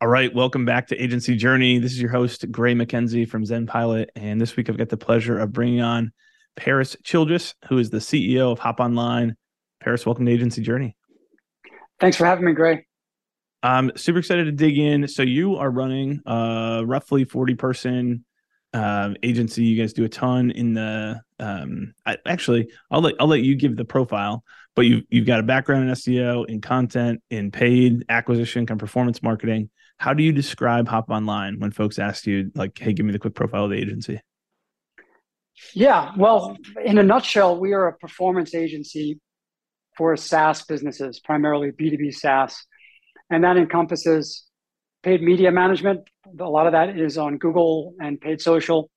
All right, welcome back to Agency Journey. This is your host, Gray MacKenzie from ZenPilot. And this week I've got the pleasure of bringing on Paris Childress, who is the CEO of Hop Online. Paris, welcome to Agency Journey. Thanks for having me, Gray. I'm super excited to dig in. So you are running a roughly 40 person uh, agency. You guys do a ton in the um, I, actually I'll let I'll let you give the profile, but you you've got a background in SEO, in content, in paid acquisition, kind of performance marketing. How do you describe Hop Online when folks ask you, like, hey, give me the quick profile of the agency? Yeah, well, in a nutshell, we are a performance agency for SaaS businesses, primarily B2B SaaS. And that encompasses paid media management. A lot of that is on Google and paid social,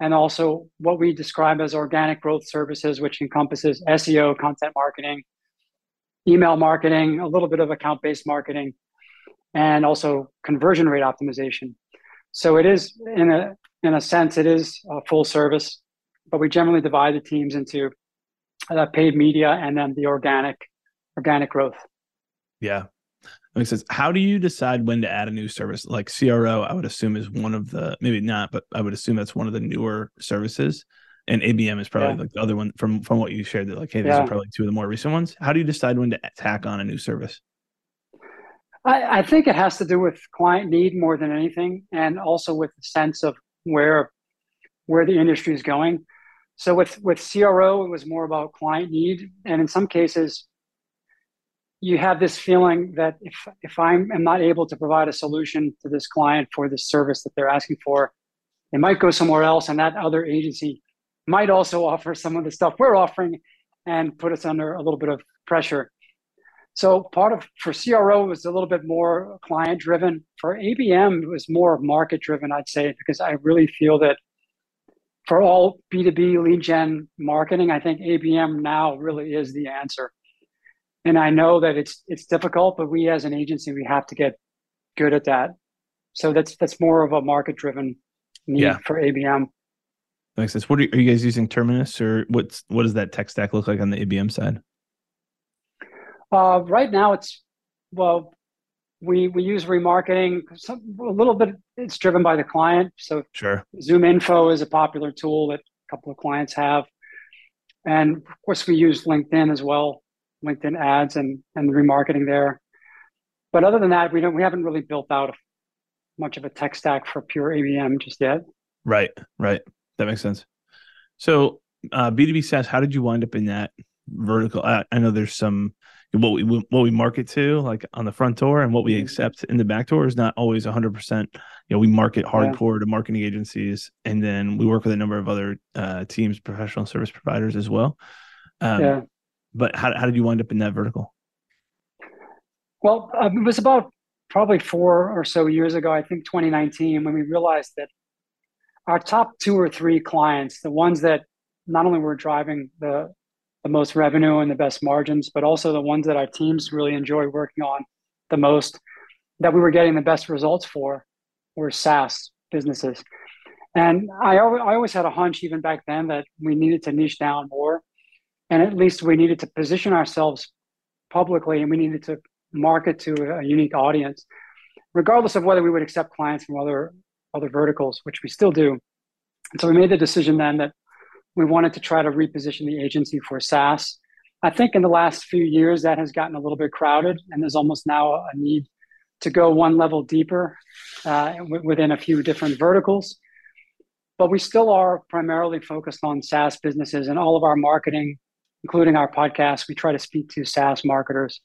and also what we describe as organic growth services, which encompasses SEO, content marketing, email marketing, a little bit of account based marketing, and also conversion rate optimization. So it is in a in a sense it is a full service, but we generally divide the teams into uh, paid media and then the organic organic growth. Yeah. That makes sense. How do you decide when to add a new service? Like CRO, I would assume is one of the maybe not, but I would assume that's one of the newer services. And ABM is probably yeah. like the other one from from what you shared that like, hey, these yeah. are probably two of the more recent ones. How do you decide when to tack on a new service? I, I think it has to do with client need more than anything, and also with the sense of where where the industry is going. So with with CRO, it was more about client need, and in some cases, you have this feeling that if if I'm am not able to provide a solution to this client for this service that they're asking for, they might go somewhere else, and that other agency might also offer some of the stuff we're offering, and put us under a little bit of pressure. So part of for CRO was a little bit more client driven. For ABM, it was more market driven, I'd say, because I really feel that for all B2B lead gen marketing, I think ABM now really is the answer. And I know that it's it's difficult, but we as an agency we have to get good at that. So that's that's more of a market driven need yeah. for ABM. Makes sense. What are you, are you guys using Terminus or what's what does that tech stack look like on the ABM side? Uh, right now, it's well, we we use remarketing. Some, a little bit, it's driven by the client. So sure, ZoomInfo is a popular tool that a couple of clients have, and of course, we use LinkedIn as well, LinkedIn ads and and remarketing there. But other than that, we don't we haven't really built out much of a tech stack for pure ABM just yet. Right, right. That makes sense. So uh, B2B SaaS, how did you wind up in that vertical? I, I know there's some what we what we market to like on the front door and what we accept in the back door is not always 100% you know we market hardcore yeah. to marketing agencies and then we work with a number of other uh, teams professional service providers as well um, yeah. but how, how did you wind up in that vertical well um, it was about probably four or so years ago i think 2019 when we realized that our top two or three clients the ones that not only were driving the the most revenue and the best margins, but also the ones that our teams really enjoy working on the most, that we were getting the best results for, were SaaS businesses. And I, I always had a hunch, even back then, that we needed to niche down more. And at least we needed to position ourselves publicly and we needed to market to a unique audience, regardless of whether we would accept clients from other, other verticals, which we still do. And so we made the decision then that we wanted to try to reposition the agency for SaaS. I think in the last few years that has gotten a little bit crowded, and there's almost now a need to go one level deeper uh, within a few different verticals. But we still are primarily focused on SaaS businesses, and all of our marketing, including our podcast, we try to speak to SaaS marketers.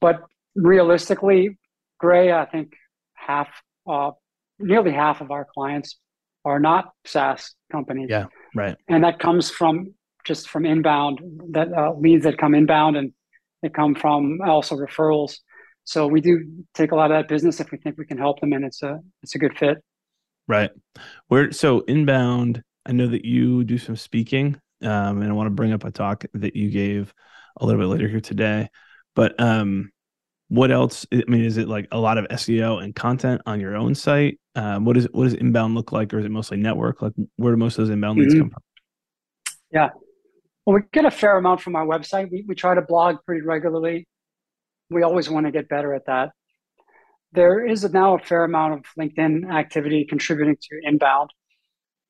But realistically, Gray, I think half, uh, nearly half of our clients are not SaaS companies. Yeah. Right. And that comes from just from inbound that uh, leads that come inbound and they come from also referrals. So we do take a lot of that business if we think we can help them and it's a it's a good fit. Right. Where so inbound, I know that you do some speaking. Um, and I want to bring up a talk that you gave a little bit later here today. But um, what else? I mean, is it like a lot of SEO and content on your own site? Um, what is what does inbound look like, or is it mostly network? Like, where do most of those inbound leads mm-hmm. come from? Yeah, well, we get a fair amount from our website. We we try to blog pretty regularly. We always want to get better at that. there is now a fair amount of LinkedIn activity contributing to inbound.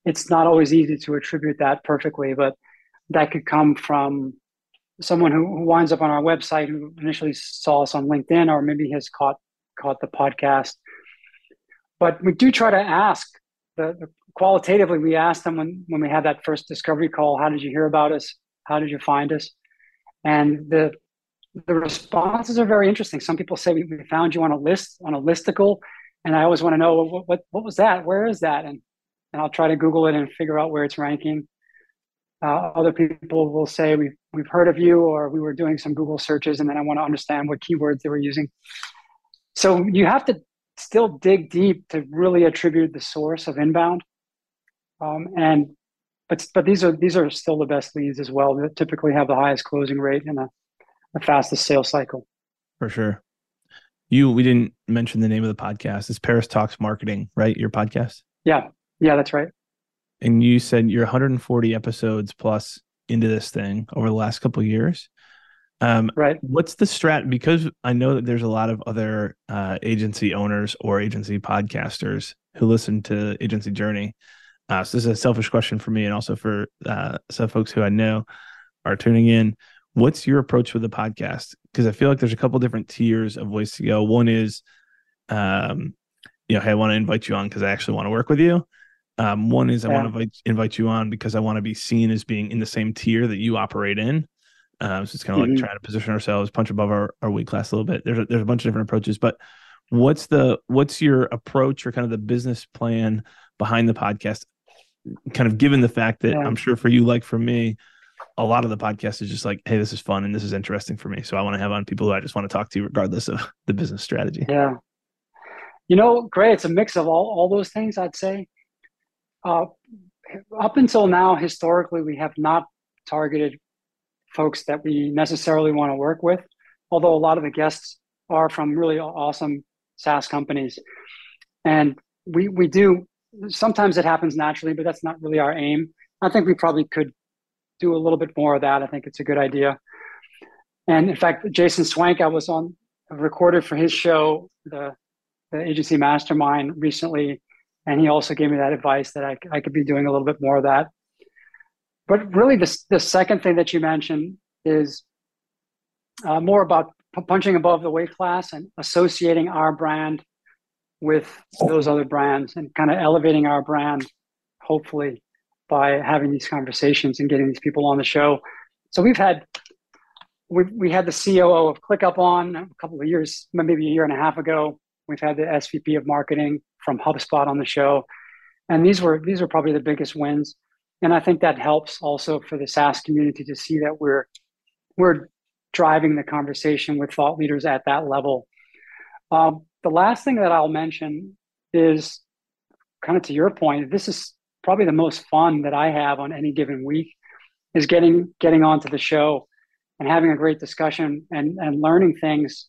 It's not always easy to attribute that perfectly, but that could come from someone who, who winds up on our website who initially saw us on LinkedIn or maybe has caught caught the podcast. But we do try to ask the, the qualitatively. We asked them when when we had that first discovery call, "How did you hear about us? How did you find us?" And the the responses are very interesting. Some people say we, we found you on a list on a listicle, and I always want to know what, what what was that? Where is that? And and I'll try to Google it and figure out where it's ranking. Uh, other people will say we've we've heard of you, or we were doing some Google searches, and then I want to understand what keywords they were using. So you have to still dig deep to really attribute the source of inbound. Um, and but but these are these are still the best leads as well. That typically have the highest closing rate and the, the fastest sales cycle. For sure. You we didn't mention the name of the podcast. It's Paris Talks Marketing, right? Your podcast. Yeah, yeah, that's right. And you said you're 140 episodes plus into this thing over the last couple years. Um, right. What's the strat? Because I know that there's a lot of other uh, agency owners or agency podcasters who listen to Agency Journey. Uh, so this is a selfish question for me, and also for uh, some folks who I know are tuning in. What's your approach with the podcast? Because I feel like there's a couple different tiers of ways to go. One is, um, you know, hey, I want to invite you on because I actually want to work with you. Um, one is I want to invite, invite you on because I want to be seen as being in the same tier that you operate in. Um, so it's kind of mm-hmm. like trying to position ourselves, punch above our, our weight class a little bit. There's a, there's a bunch of different approaches, but what's the what's your approach or kind of the business plan behind the podcast? Kind of given the fact that yeah. I'm sure for you, like for me, a lot of the podcast is just like, hey, this is fun and this is interesting for me. So I want to have on people who I just want to talk to, regardless of the business strategy. Yeah. You know, great. It's a mix of all, all those things, I'd say. Uh, up until now, historically, we have not targeted folks that we necessarily want to work with, although a lot of the guests are from really awesome SaaS companies. And we, we do, sometimes it happens naturally, but that's not really our aim. I think we probably could do a little bit more of that. I think it's a good idea. And in fact, Jason Swenk, I was on recorded for his show, the, the agency mastermind recently and he also gave me that advice that I, I could be doing a little bit more of that. But really, the, the second thing that you mentioned is uh, more about punching above the weight class and associating our brand with those other brands and kind of elevating our brand, hopefully, by having these conversations and getting these people on the show. So we've had we we had the COO of ClickUp on a couple of years, maybe a year and a half ago. We've had the SVP of marketing from HubSpot on the show, and these were these are probably the biggest wins. And I think that helps also for the SaaS community to see that we're we're driving the conversation with thought leaders at that level. Um, the last thing that I'll mention is kind of to your point. This is probably the most fun that I have on any given week is getting getting onto the show and having a great discussion and and learning things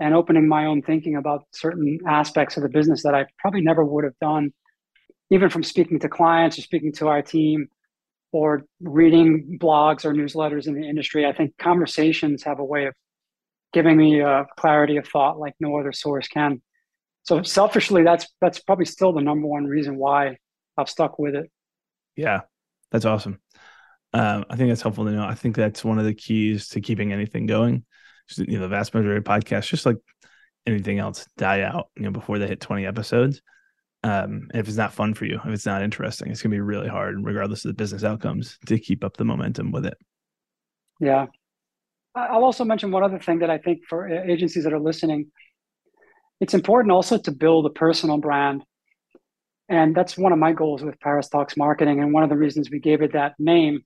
and opening my own thinking about certain aspects of the business that I probably never would have done, even from speaking to clients or speaking to our team or reading blogs or newsletters in the industry. I think conversations have a way of giving me a clarity of thought like no other source can. So selfishly, that's that's probably still the number one reason why I've stuck with it. Yeah, that's awesome. Um, I think that's helpful to know. I think that's one of the keys to keeping anything going you know, the vast majority of podcasts, just like anything else, die out, you know, before they hit 20 episodes. Um, if it's not fun for you, if it's not interesting, it's gonna be really hard, regardless of the business outcomes, to keep up the momentum with it. Yeah. I'll also mention one other thing that I think for agencies that are listening, it's important also to build a personal brand. And that's one of my goals with Paris Talks Marketing. And one of the reasons we gave it that name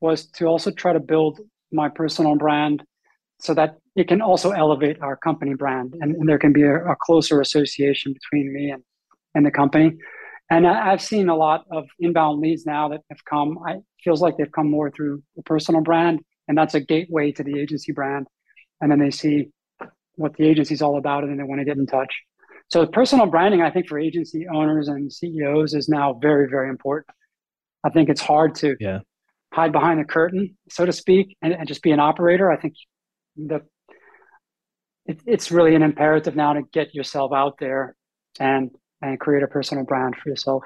was to also try to build my personal brand so that it can also elevate our company brand and, and there can be a, a, closer association between me and, and the company. And I, have seen a lot of inbound leads now that have come. I feels like they've come more through the personal brand, and that's a gateway to the agency brand. And then they see what the agency is all about, and then they want to get in touch. So personal branding, I think, for agency owners and CEOs is now very, very important. I think it's hard to yeah. hide behind the curtain, so to speak, and, and just be an operator. I think the it, it's really an imperative now to get yourself out there and and create a personal brand for yourself.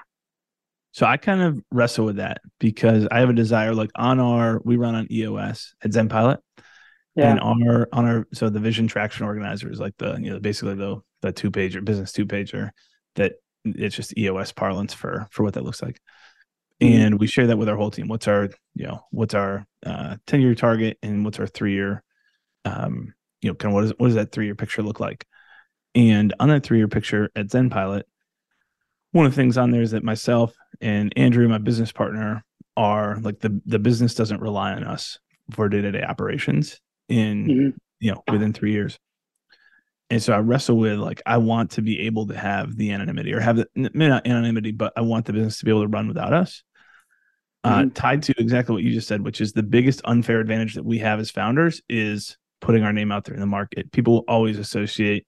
So I kind of wrestle with that because I have a desire, like on our, we run on EOS at ZenPilot. Yeah. And on our, on our, so the vision traction organizer is like the, you know, basically the, the two pager, business two pager that it's just EOS parlance for, for what that looks like. Mm-hmm. And we share that with our whole team. What's our, you know, what's our uh, 10 year target and what's our three year, um, you know, kind of what, is, what does that three year picture look like? And on that three year picture at ZenPilot, one of the things on there is that myself and Andrew, my business partner, are like the the business doesn't rely on us for day to day operations in mm-hmm. you know within three years. And so I wrestle with like I want to be able to have the anonymity or have the maybe not anonymity, but I want the business to be able to run without us. Uh, mm-hmm. tied to exactly what you just said, which is the biggest unfair advantage that we have as founders is putting our name out there in the market. People always associate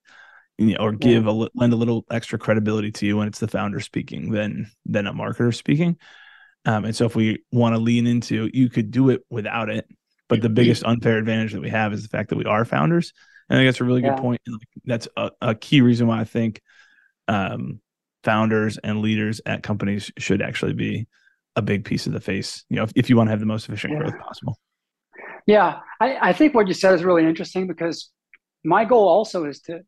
you know, or give yeah. a lend a little extra credibility to you when it's the founder speaking than than a marketer speaking. Um, and so if we want to lean into, you could do it without it, but the biggest unfair advantage that we have is the fact that we are founders. And I think that's a really yeah. good point. And that's a, a key reason why I think um, founders and leaders at companies should actually be a big piece of the face. You know, if, if you want to have the most efficient yeah. growth possible. Yeah, I, I think what you said is really interesting because my goal also is to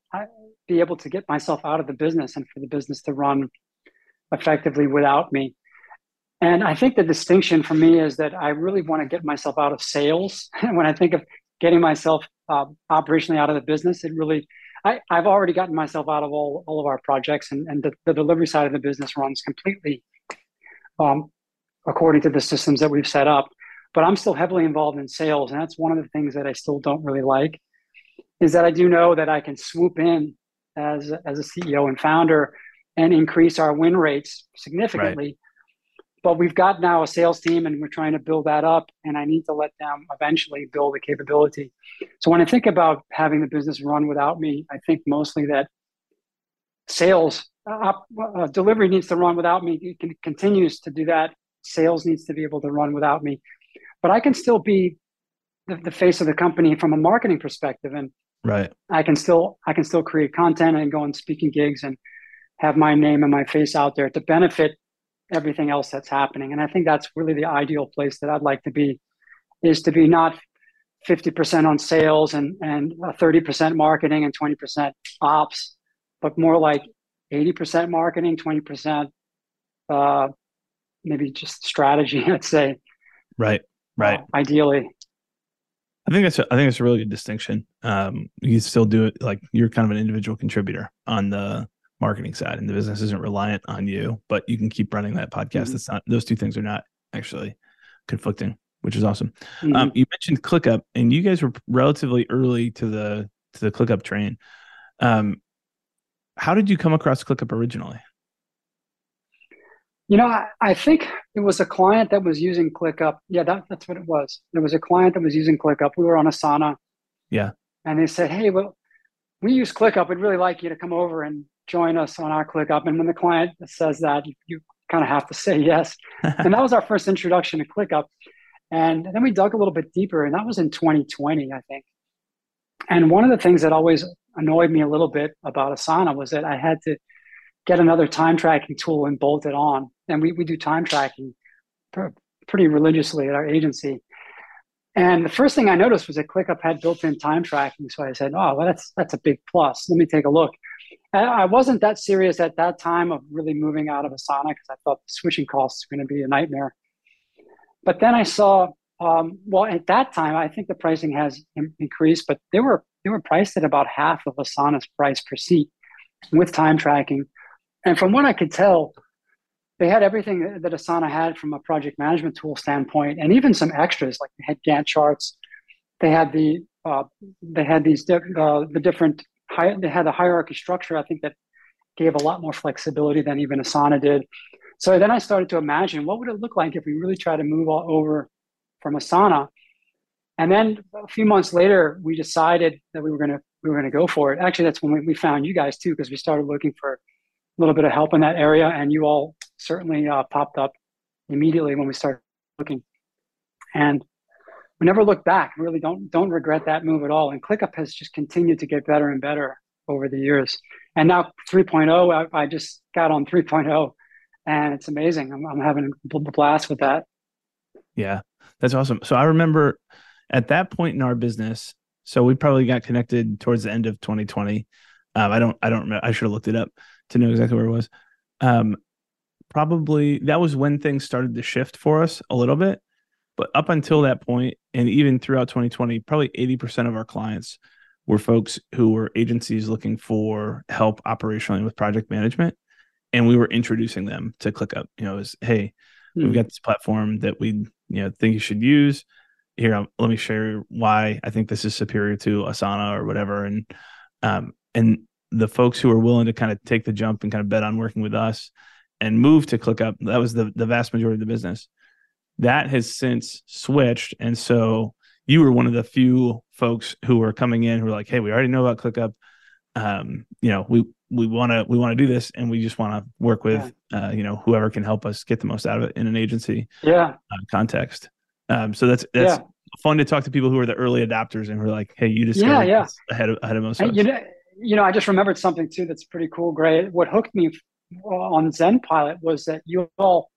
be able to get myself out of the business and for the business to run effectively without me. And I think the distinction for me is that I really want to get myself out of sales. And when I think of getting myself uh, operationally out of the business, it really, I, have already gotten myself out of all, all of our projects, and, and the, the delivery side of the business runs completely um, according to the systems that we've set up. But I'm still heavily involved in sales, and that's one of the things that I still don't really like. Is that I do know that I can swoop in as as a CEO and founder and increase our win rates significantly. Right. But we've got now a sales team and we're trying to build that up and I need to let them eventually build the capability. So when I think about having the business run without me, I think mostly that sales uh, uh, delivery needs to run without me. It can, continues to do that. Sales needs to be able to run without me, but I can still be the, the face of the company from a marketing perspective. And right. I can still i can still create content and go on speaking gigs and have my name and my face out there to benefit everything else that's happening. And i think that's really the ideal place that i'd like to be is to be not 50% on sales and and 30% marketing and 20% ops but more like 80% marketing 20% uh maybe just strategy let's say. Right right ideally I think that's a, I think it's a really good distinction. Um, you still do it like you're kind of an individual contributor on the marketing side, and the business isn't reliant on you, but you can keep running that podcast. Mm-hmm. That's not those two things are not actually conflicting, which is awesome. Mm-hmm. Um, you mentioned ClickUp, and you guys were relatively early to the to the ClickUp train. Um, how did you come across ClickUp originally? You know, I, I, think it was a client that was using ClickUp. Yeah, that, that's what it was. There was a client that was using ClickUp. We were on Asana. Yeah. And they said, hey, well, we use ClickUp. We'd really like you to come over and join us on our ClickUp. And when the client says that, you, you kind of have to say yes. and that was our first introduction to ClickUp. And then we dug a little bit deeper, and that was in 2020, I think. And one of the things that always annoyed me a little bit about Asana was that I had to get another time tracking tool and bolt it on and we, we do time tracking pr- pretty religiously at our agency. And the first thing I noticed was that ClickUp had built-in time tracking. So I said, "Oh, well, that's that's a big plus. Let me take a look." And I wasn't that serious at that time of really moving out of Asana because I thought the switching costs were going to be a nightmare. But then I saw, um, well, at that time, I think the pricing has increased, but they were they were priced at about half of Asana's price per seat with time tracking. And from what I could tell, they had everything that Asana had from a project management tool standpoint, and even some extras like they had Gantt charts. They had the uh, they had these uh, the different hi- they had a hierarchy structure. I think that gave a lot more flexibility than even Asana did. So then I started to imagine what would it look like if we really try to move all over from Asana. And then a few months later, we decided that we were gonna we were gonna go for it. Actually, that's when we, we found you guys too, because we started looking for little bit of help in that area, and you all certainly uh, popped up immediately when we started looking. And we never look back. Really don't don't regret that move at all. And ClickUp has just continued to get better and better over the years. And now 3.0, I, I just got on 3.0, and it's amazing. I'm, I'm having a blast with that. Yeah, that's awesome. So I remember at that point in our business, so we probably got connected towards the end of 2020. Um, I don't, I don't remember. I should have looked it up to know exactly where it was. Um, probably that was when things started to shift for us a little bit. But up until that point, and even throughout 2020, probably 80% of our clients were folks who were agencies looking for help operationally with project management. And we were introducing them to ClickUp. You know, as hey, mm. we've hmm. got this platform that we you know think you should use. Here, let me share why I think this is superior to Asana or whatever. And um, and the folks who are willing to kind of take the jump and kind of bet on working with us and move to ClickUp, that was the the vast majority of the business. That has since switched, and so you were one of the few folks who were coming in who were like, "Hey, we already know about ClickUp. Um, you know, we we want to we want to do this, and we just want to work with yeah. uh, you know whoever can help us get the most out of it in an agency yeah uh, context." Um, so that's that's yeah. fun to talk to people who are the early adopters and who are like, "Hey, you just yeah yeah ahead of ahead of most." You know, you know, I just remembered something too that's pretty cool. Great. What hooked me on ZenPilot was that you all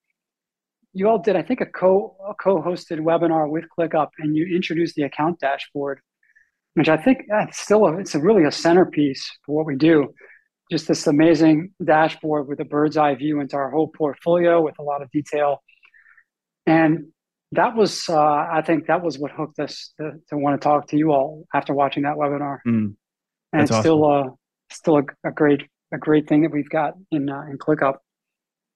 you all did I think a co a co-hosted webinar with ClickUp and you introduced the account dashboard, which I think it's still a, it's a really a centerpiece for what we do. Just this amazing dashboard with a bird's eye view into our whole portfolio with a lot of detail, and that was uh, I think that was what hooked us to, to, want to talk to you all after watching that webinar. Mm, and it's awesome. still uh, still a, a great a great thing that we've got in uh, in ClickUp.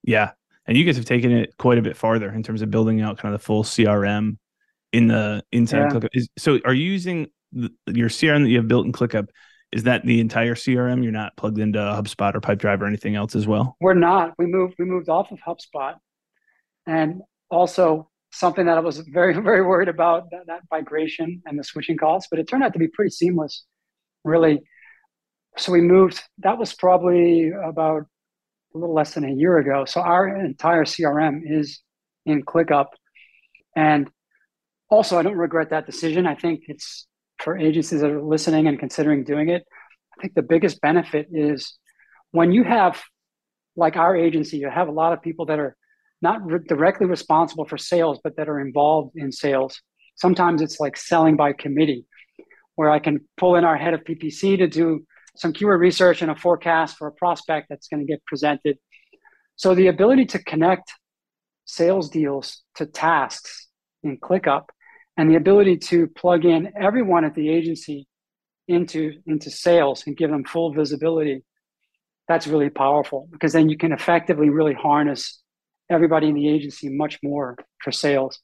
Yeah, and you guys have taken it quite a bit farther in terms of building out kind of the full CRM in the inside yeah. ClickUp. Is, so, are you using the, your CRM that you have built in ClickUp? Is that the entire CRM? You're not plugged into HubSpot or Pipedrive or anything else as well? We're not. We moved. We moved off of HubSpot, and also something that I was very very worried about that, that migration and the switching costs. But it turned out to be pretty seamless. Really, so we moved. That was probably about a little less than a year ago. So our entire CRM is in ClickUp, and also I don't regret that decision. I think it's for agencies that are listening and considering doing it. I think the biggest benefit is when you have, like our agency, you have a lot of people that are not re- directly responsible for sales, but that are involved in sales. Sometimes it's like selling by committee, where I can pull in our head of PPC to do some keyword research and a forecast for a prospect that's going to get presented. So the ability to connect sales deals to tasks in ClickUp and the ability to plug in everyone at the agency into, into sales and give them full visibility, that's really powerful because then you can effectively really harness everybody in the agency much more for sales.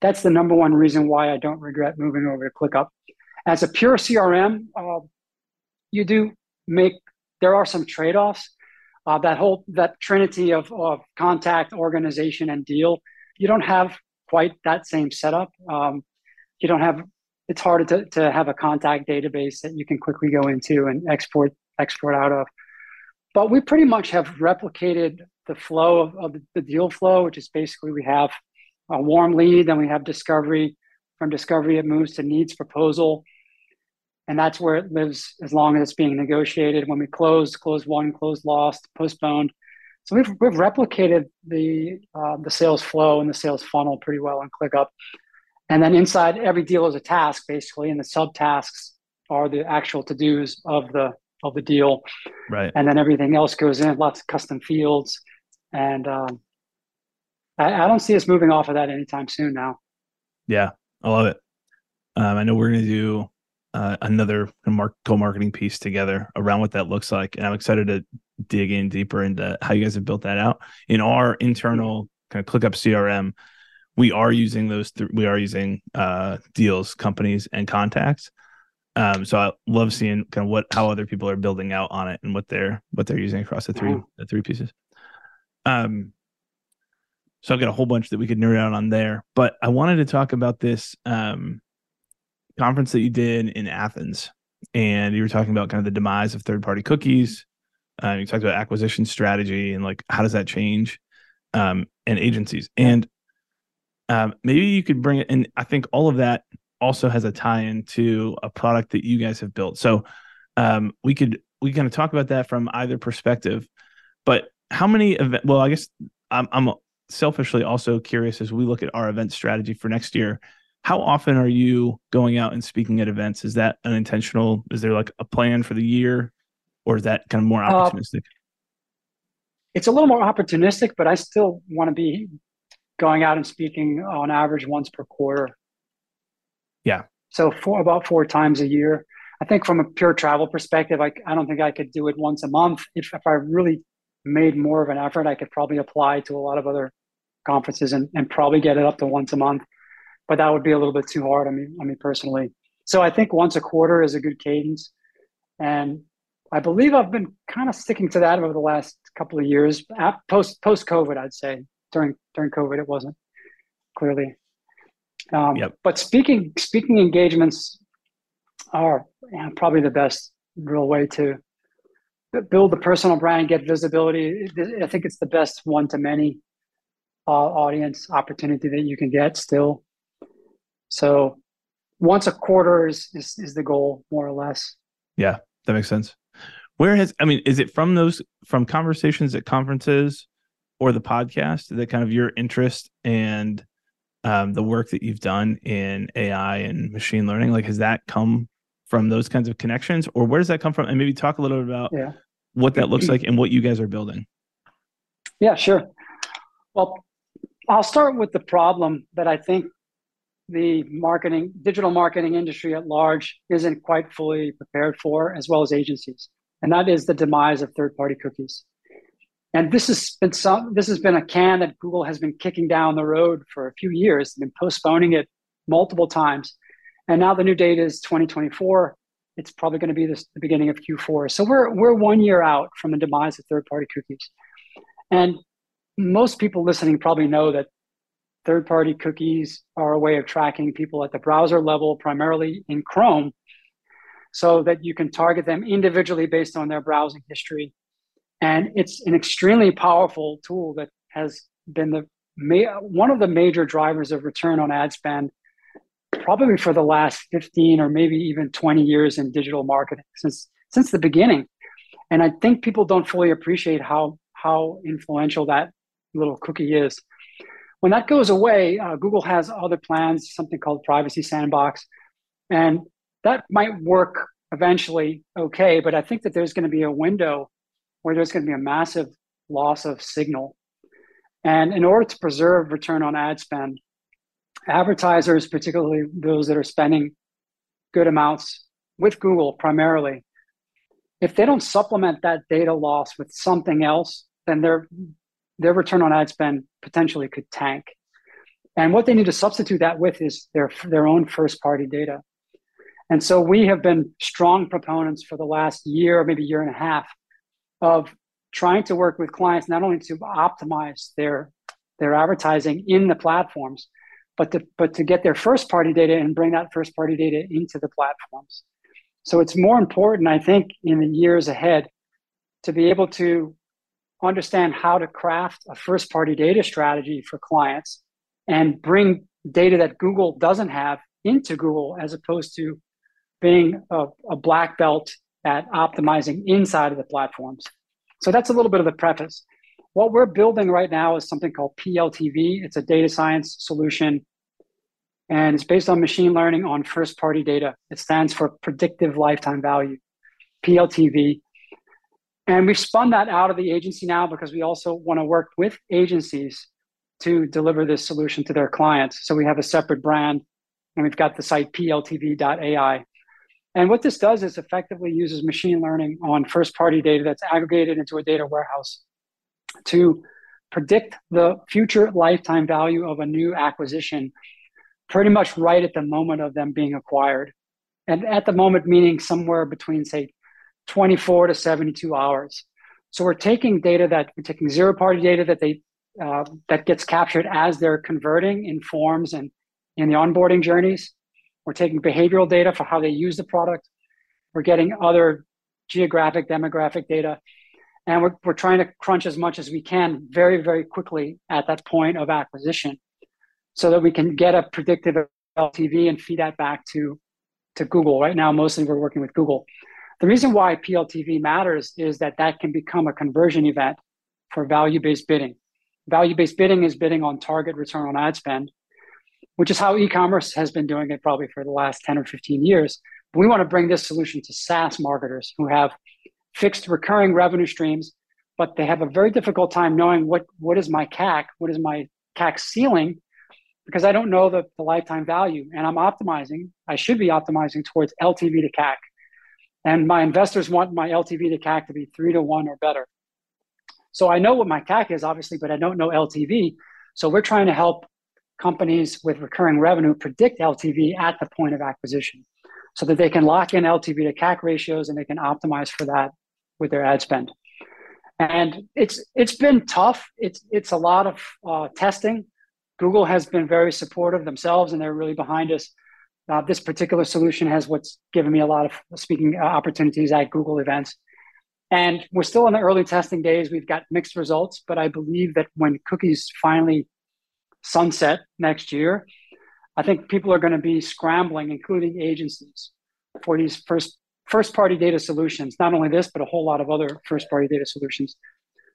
That's the number one reason why I don't regret moving over to ClickUp. As a pure CRM, uh, you do make there are some trade-offs. Uh, that whole that trinity of, of contact, organization, and deal, you don't have quite that same setup. Um, you don't have it's harder to, to have a contact database that you can quickly go into and export export out of. But we pretty much have replicated the flow of, of the deal flow, which is basically we have a warm lead, then we have discovery. From discovery, it moves to needs proposal and that's where it lives as long as it's being negotiated. When we close, close won, close lost, postponed. So we've we've replicated the uh, the sales flow and the sales funnel pretty well in ClickUp. And then inside every deal is a task basically, and the subtasks are the actual to dos of the of the deal. Right. And then everything else goes in, lots of custom fields, and um, I, I don't see us moving off of that anytime soon now. Yeah, I love it. Um, I know we're going to do uh, another co-marketing piece together around what that looks like and i'm excited to dig in deeper into how you guys have built that out. In our internal kind of ClickUp crm we are using those th- we are using uh, deals companies and contacts. Um, so i love seeing kind of what how other people are building out on it and what they're what they're using across the three the three pieces. Um so i've got a whole bunch that we could nerd out on there but i wanted to talk about this um conference that you did in Athens, and you were talking about kind of the demise of third party cookies. Uh, you talked about acquisition strategy and like how does that change, um, and agencies. And um, maybe you could bring it. And I think all of that also has a tie into a product that you guys have built. So um, we could we kind of talk about that from either perspective. But how many event? Well, I guess I'm, I'm selfishly also curious as we look at our event strategy for next year. How often are you going out and speaking at events? Is that unintentional? Is there like a plan for the year, or is that kind of more uh, opportunistic? Uh, it's a little more opportunistic, but I still want to be going out and speaking on average once per quarter. Yeah. So for about four times a year. I think from a pure travel perspective, I, I don't think I could do it once a month. If, if I really made more of an effort, I could probably apply to a lot of other conferences and, and probably get it up to once a month. But that would be a little bit too hard. I mean, I mean personally. So I think once a quarter is a good cadence. And I believe I've been kind of sticking to that over the last couple of years. Post post COVID, I'd say during during COVID, it wasn't clearly. Um, yep. But speaking speaking engagements are probably the best real way to build the personal brand, get visibility. I think it's the best one to many audience opportunity that you can get still. So once a quarter is, is, is the goal, more or less. Yeah, that makes sense. Where has I mean, is it from those from conversations at conferences or the podcast that kind of your interest and um, the work that you've done in AI and machine learning? Like, has that come from those kinds of connections or where does that come from and maybe talk a little bit about yeah. what that looks like and what you guys are building yeah sure well i'll start with the problem that i think the marketing digital marketing industry at large isn't quite fully prepared for as well as agencies and that is the demise of third party cookies and this has been some this has been a can that google has been kicking down the road for a few years been postponing it multiple times and now the new date is 2024. It's probably going to be this, the beginning of Q4. So we're we're one year out from the demise of third-party cookies. And most people listening probably know that third-party cookies are a way of tracking people at the browser level, primarily in Chrome, so that you can target them individually based on their browsing history. And it's an extremely powerful tool that has been the one of the major drivers of return on ad spend probably for the last 15 or maybe even 20 years in digital marketing since since the beginning and i think people don't fully appreciate how how influential that little cookie is. When that goes away uh, google has other plans something called privacy sandbox and that might work eventually okay but i think that there's going to be a window where there's going to be a massive loss of signal. And in order to preserve return on ad spend advertisers, particularly those that are spending good amounts with Google primarily, if they don't supplement that data loss with something else, then their their return on ad spend potentially could tank. And what they need to substitute that with is their their own first party data. And so we have been strong proponents for the last year, maybe year and a half, of trying to work with clients not only to optimize their their advertising in the platforms, but to, but to get their first party data and bring that first party data into the platforms. So it's more important, I think, in the years ahead to be able to understand how to craft a first party data strategy for clients and bring data that Google doesn't have into Google as opposed to being a, a black belt at optimizing inside of the platforms. So that's a little bit of the preface. What we're building right now is something called PLTV. It's a data science solution and it's based on machine learning on first party data. It stands for predictive lifetime value, PLTV. And we've spun that out of the agency now because we also want to work with agencies to deliver this solution to their clients. So we have a separate brand and we've got the site pltv.ai. And what this does is effectively uses machine learning on first party data that's aggregated into a data warehouse to predict the future lifetime value of a new acquisition pretty much right at the moment of them being acquired. And at the moment, meaning somewhere between, say, 24 to 72 hours. So we're taking data that we're taking zero party data that they uh, that gets captured as they're converting in forms and in the onboarding journeys. We're taking behavioral data for how they use the product. We're getting other geographic, demographic data. And we're, we're trying to crunch as much as we can very, very quickly at that point of acquisition so that we can get a predictive LTV and feed that back to to Google. Right now, mostly we're working with Google. The reason why PLTV matters is that that can become a conversion event for value-based bidding. Value-based bidding is bidding on target return on ad spend, which is how e-commerce has been doing it probably for the last 10 or 15 years. We want to bring this solution to SaaS marketers who have fixed recurring revenue streams, but they have a very difficult time knowing what, what is my CAC, what is my CAC ceiling, because I don't know the, the lifetime value. And I'm optimizing, I should be optimizing towards LTV to CAC. And my investors want my LTV to CAC to be three to one or better. So I know what my CAC is, obviously, but I don't know LTV. So we're trying to help companies with recurring revenue predict LTV at the point of acquisition so that they can lock in LTV to CAC ratios and they can optimize for that with their ad spend. And it's it's been tough. It's it's a lot of uh, testing. Google has been very supportive themselves, and they're really behind us. Uh, this particular solution has what's given me a lot of speaking uh, opportunities at Google events. And we're still in the early testing days. We've got mixed results, but I believe that when cookies finally sunset next year, I think people are going to be scrambling, including agencies, for these first first party data solutions. Not only this, but a whole lot of other first party data solutions.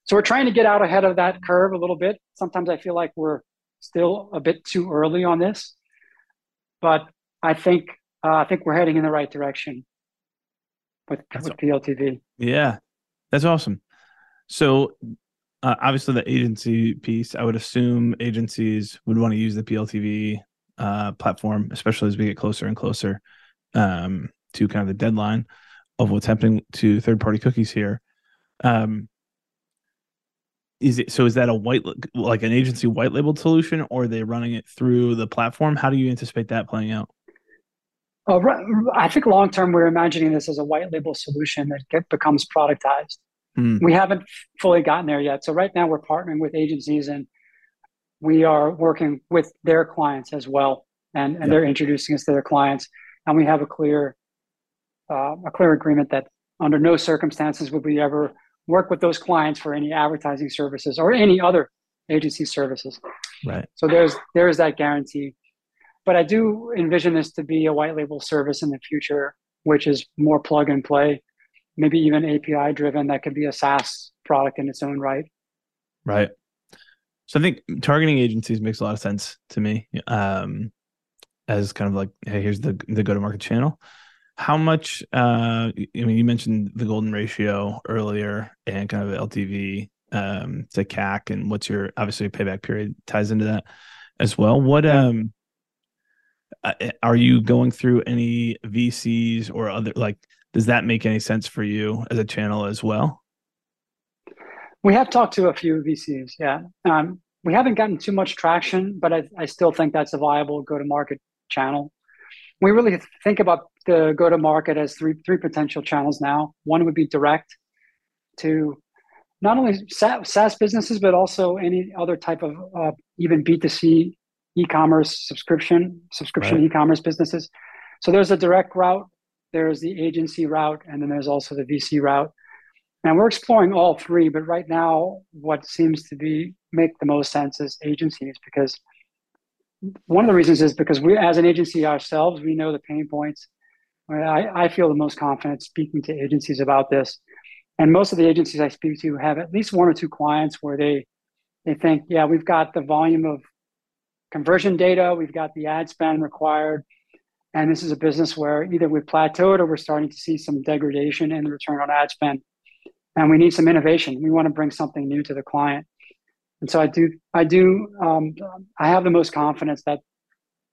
So we're trying to get out ahead of that curve a little bit. Sometimes I feel like we're still a bit too early on this, but I think uh, I think we're heading in the right direction with, with PLTV. Yeah, that's awesome. So uh, obviously the agency piece, I would assume agencies would want to use the PLTV uh, platform, especially as we get closer and closer um, to kind of the deadline of what's happening to third party cookies here. Um, is it so? Is that a white like an agency white labeled solution, or are they running it through the platform? How do you anticipate that playing out? Uh, I think long term, we're imagining this as a white label solution that get, becomes productized. Hmm. We haven't fully gotten there yet. So right now, we're partnering with agencies and we are working with their clients as well, and, and yep. they're introducing us to their clients, and we have a clear uh, a clear agreement that under no circumstances would we ever work with those clients for any advertising services or any other agency services. Right. So there's there's that guarantee. But I do envision this to be a white label service in the future, which is more plug and play, maybe even API driven. That could be a SaaS product in its own right. Right. So I think targeting agencies makes a lot of sense to me. Um, as kind of like, hey, here's the the go to market channel. How much? Uh, I mean, you mentioned the golden ratio earlier, and kind of LTV um, to CAC, and what's your obviously payback period ties into that as well. What um, are you going through any VCs or other like? Does that make any sense for you as a channel as well? We have talked to a few VCs, yeah. Um, we haven't gotten too much traction, but I, I still think that's a viable go-to-market channel. We really think about the go-to-market as three three potential channels now. One would be direct to not only SaaS businesses, but also any other type of uh, even B2C e-commerce subscription, subscription right. e-commerce businesses. So there's a direct route, there's the agency route, and then there's also the VC route. And we're exploring all three, but right now, what seems to be make the most sense is agencies because one of the reasons is because we, as an agency ourselves, we know the pain points. I, I feel the most confident speaking to agencies about this, and most of the agencies I speak to have at least one or two clients where they they think, yeah, we've got the volume of conversion data, we've got the ad spend required, and this is a business where either we've plateaued or we're starting to see some degradation in the return on ad spend and we need some innovation. We want to bring something new to the client. And so I do, I do, um, I have the most confidence that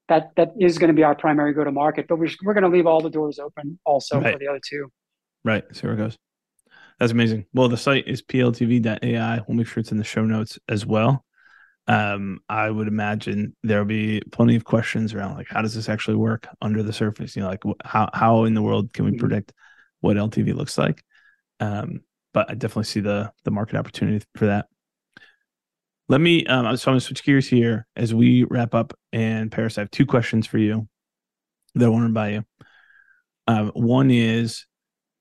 that that is going to be our primary go to market, but we're, we're going to leave all the doors open also right. for the other two. Right. See where it goes. That's amazing. Well, the site is pltv.ai. We'll make sure it's in the show notes as well. Um, I would imagine there'll be plenty of questions around like how does this actually work under the surface? You know, like how how in the world can we mm-hmm. predict what LTV looks like? Um, but I definitely see the the market opportunity for that. Let me um, so I'm gonna switch gears here as we wrap up. And Paris, I have two questions for you that I want to by you. Um, one is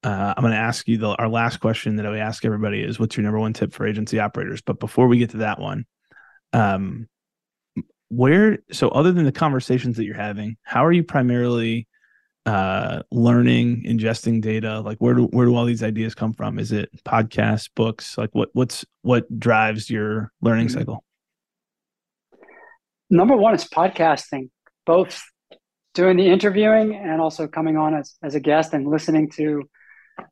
uh, I'm going to ask you the our last question that I ask everybody is what's your number one tip for agency operators? But before we get to that one, um, where so other than the conversations that you're having, how are you primarily uh learning ingesting data? Like where do where do all these ideas come from? Is it podcasts books? Like what what's what drives your learning mm-hmm. cycle? Number one is podcasting both doing the interviewing and also coming on as, as a guest and listening to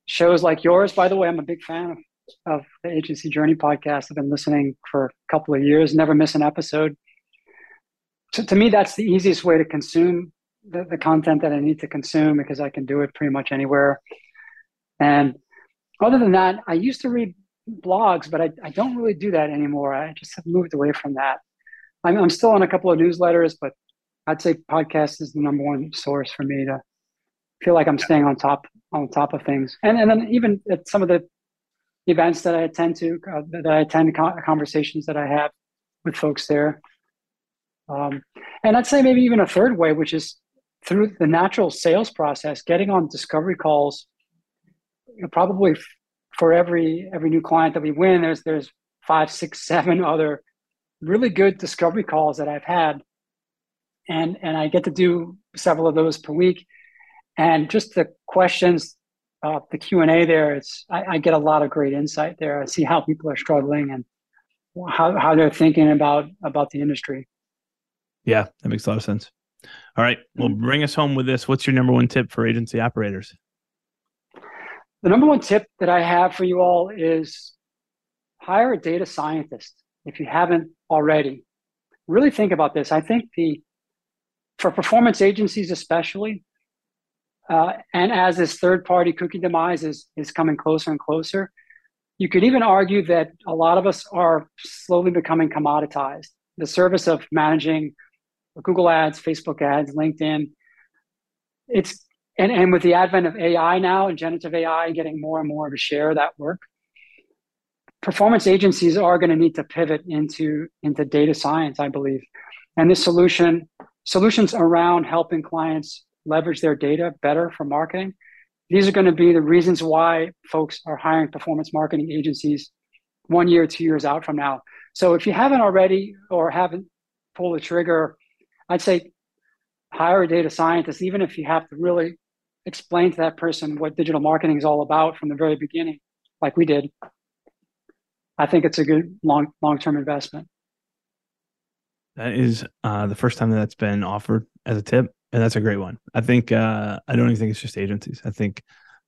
shows like yours. By the way i'm a big fan of, of the agency journey podcast i've been listening for a couple of years never miss an episode to, to me that's the easiest way to consume the, the content that I need to consume because I can do it pretty much anywhere. And other than that, I used to read blogs, but I, I don't really do that anymore. I just have moved away from that. I'm, I'm still on a couple of newsletters, but I'd say podcast is the number one source for me to feel like I'm staying on top on top of things. And and then even at some of the events that I attend to, uh, that I attend conversations that I have with folks there. Um, and I'd say maybe even a third way, which is through the natural sales process, getting on discovery calls, you know, probably for every every new client that we win, there's there's five, six, seven other really good discovery calls that I've had, and and I get to do several of those per week, and just the questions, uh, the Q and A there, it's I, I get a lot of great insight there. I see how people are struggling and how how they're thinking about about the industry. Yeah, that makes a lot of sense. All right. Well, mm-hmm. bring us home with this. What's your number one tip for agency operators? The number one tip that I have for you all is hire a data scientist if you haven't already. Really think about this. I think the for performance agencies especially, uh, and as this third party cookie demise is, is coming closer and closer, you could even argue that a lot of us are slowly becoming commoditized. The service of managing Google ads, Facebook ads, LinkedIn. It's and, and with the advent of AI now and generative AI getting more and more of a share of that work, performance agencies are going to need to pivot into into data science, I believe. And this solution solutions around helping clients leverage their data better for marketing. These are going to be the reasons why folks are hiring performance marketing agencies one year, two years out from now. So if you haven't already or haven't pulled the trigger I'd say hire a data scientist, even if you have to really explain to that person what digital marketing is all about from the very beginning, like we did. I think it's a good long long term investment. That is uh, the first time that that's been offered as a tip, and that's a great one. I think uh, I don't even think it's just agencies. I think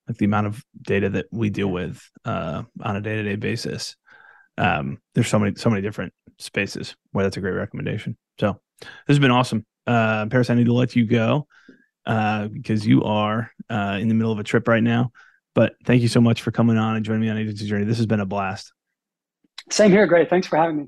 like the amount of data that we deal with uh, on a day to day basis. Um, there's so many so many different spaces where that's a great recommendation. So this has been awesome. Uh, Paris, I need to let you go uh, because you are uh, in the middle of a trip right now. But thank you so much for coming on and joining me on Agency Journey. This has been a blast. Same here. Great. Thanks for having me.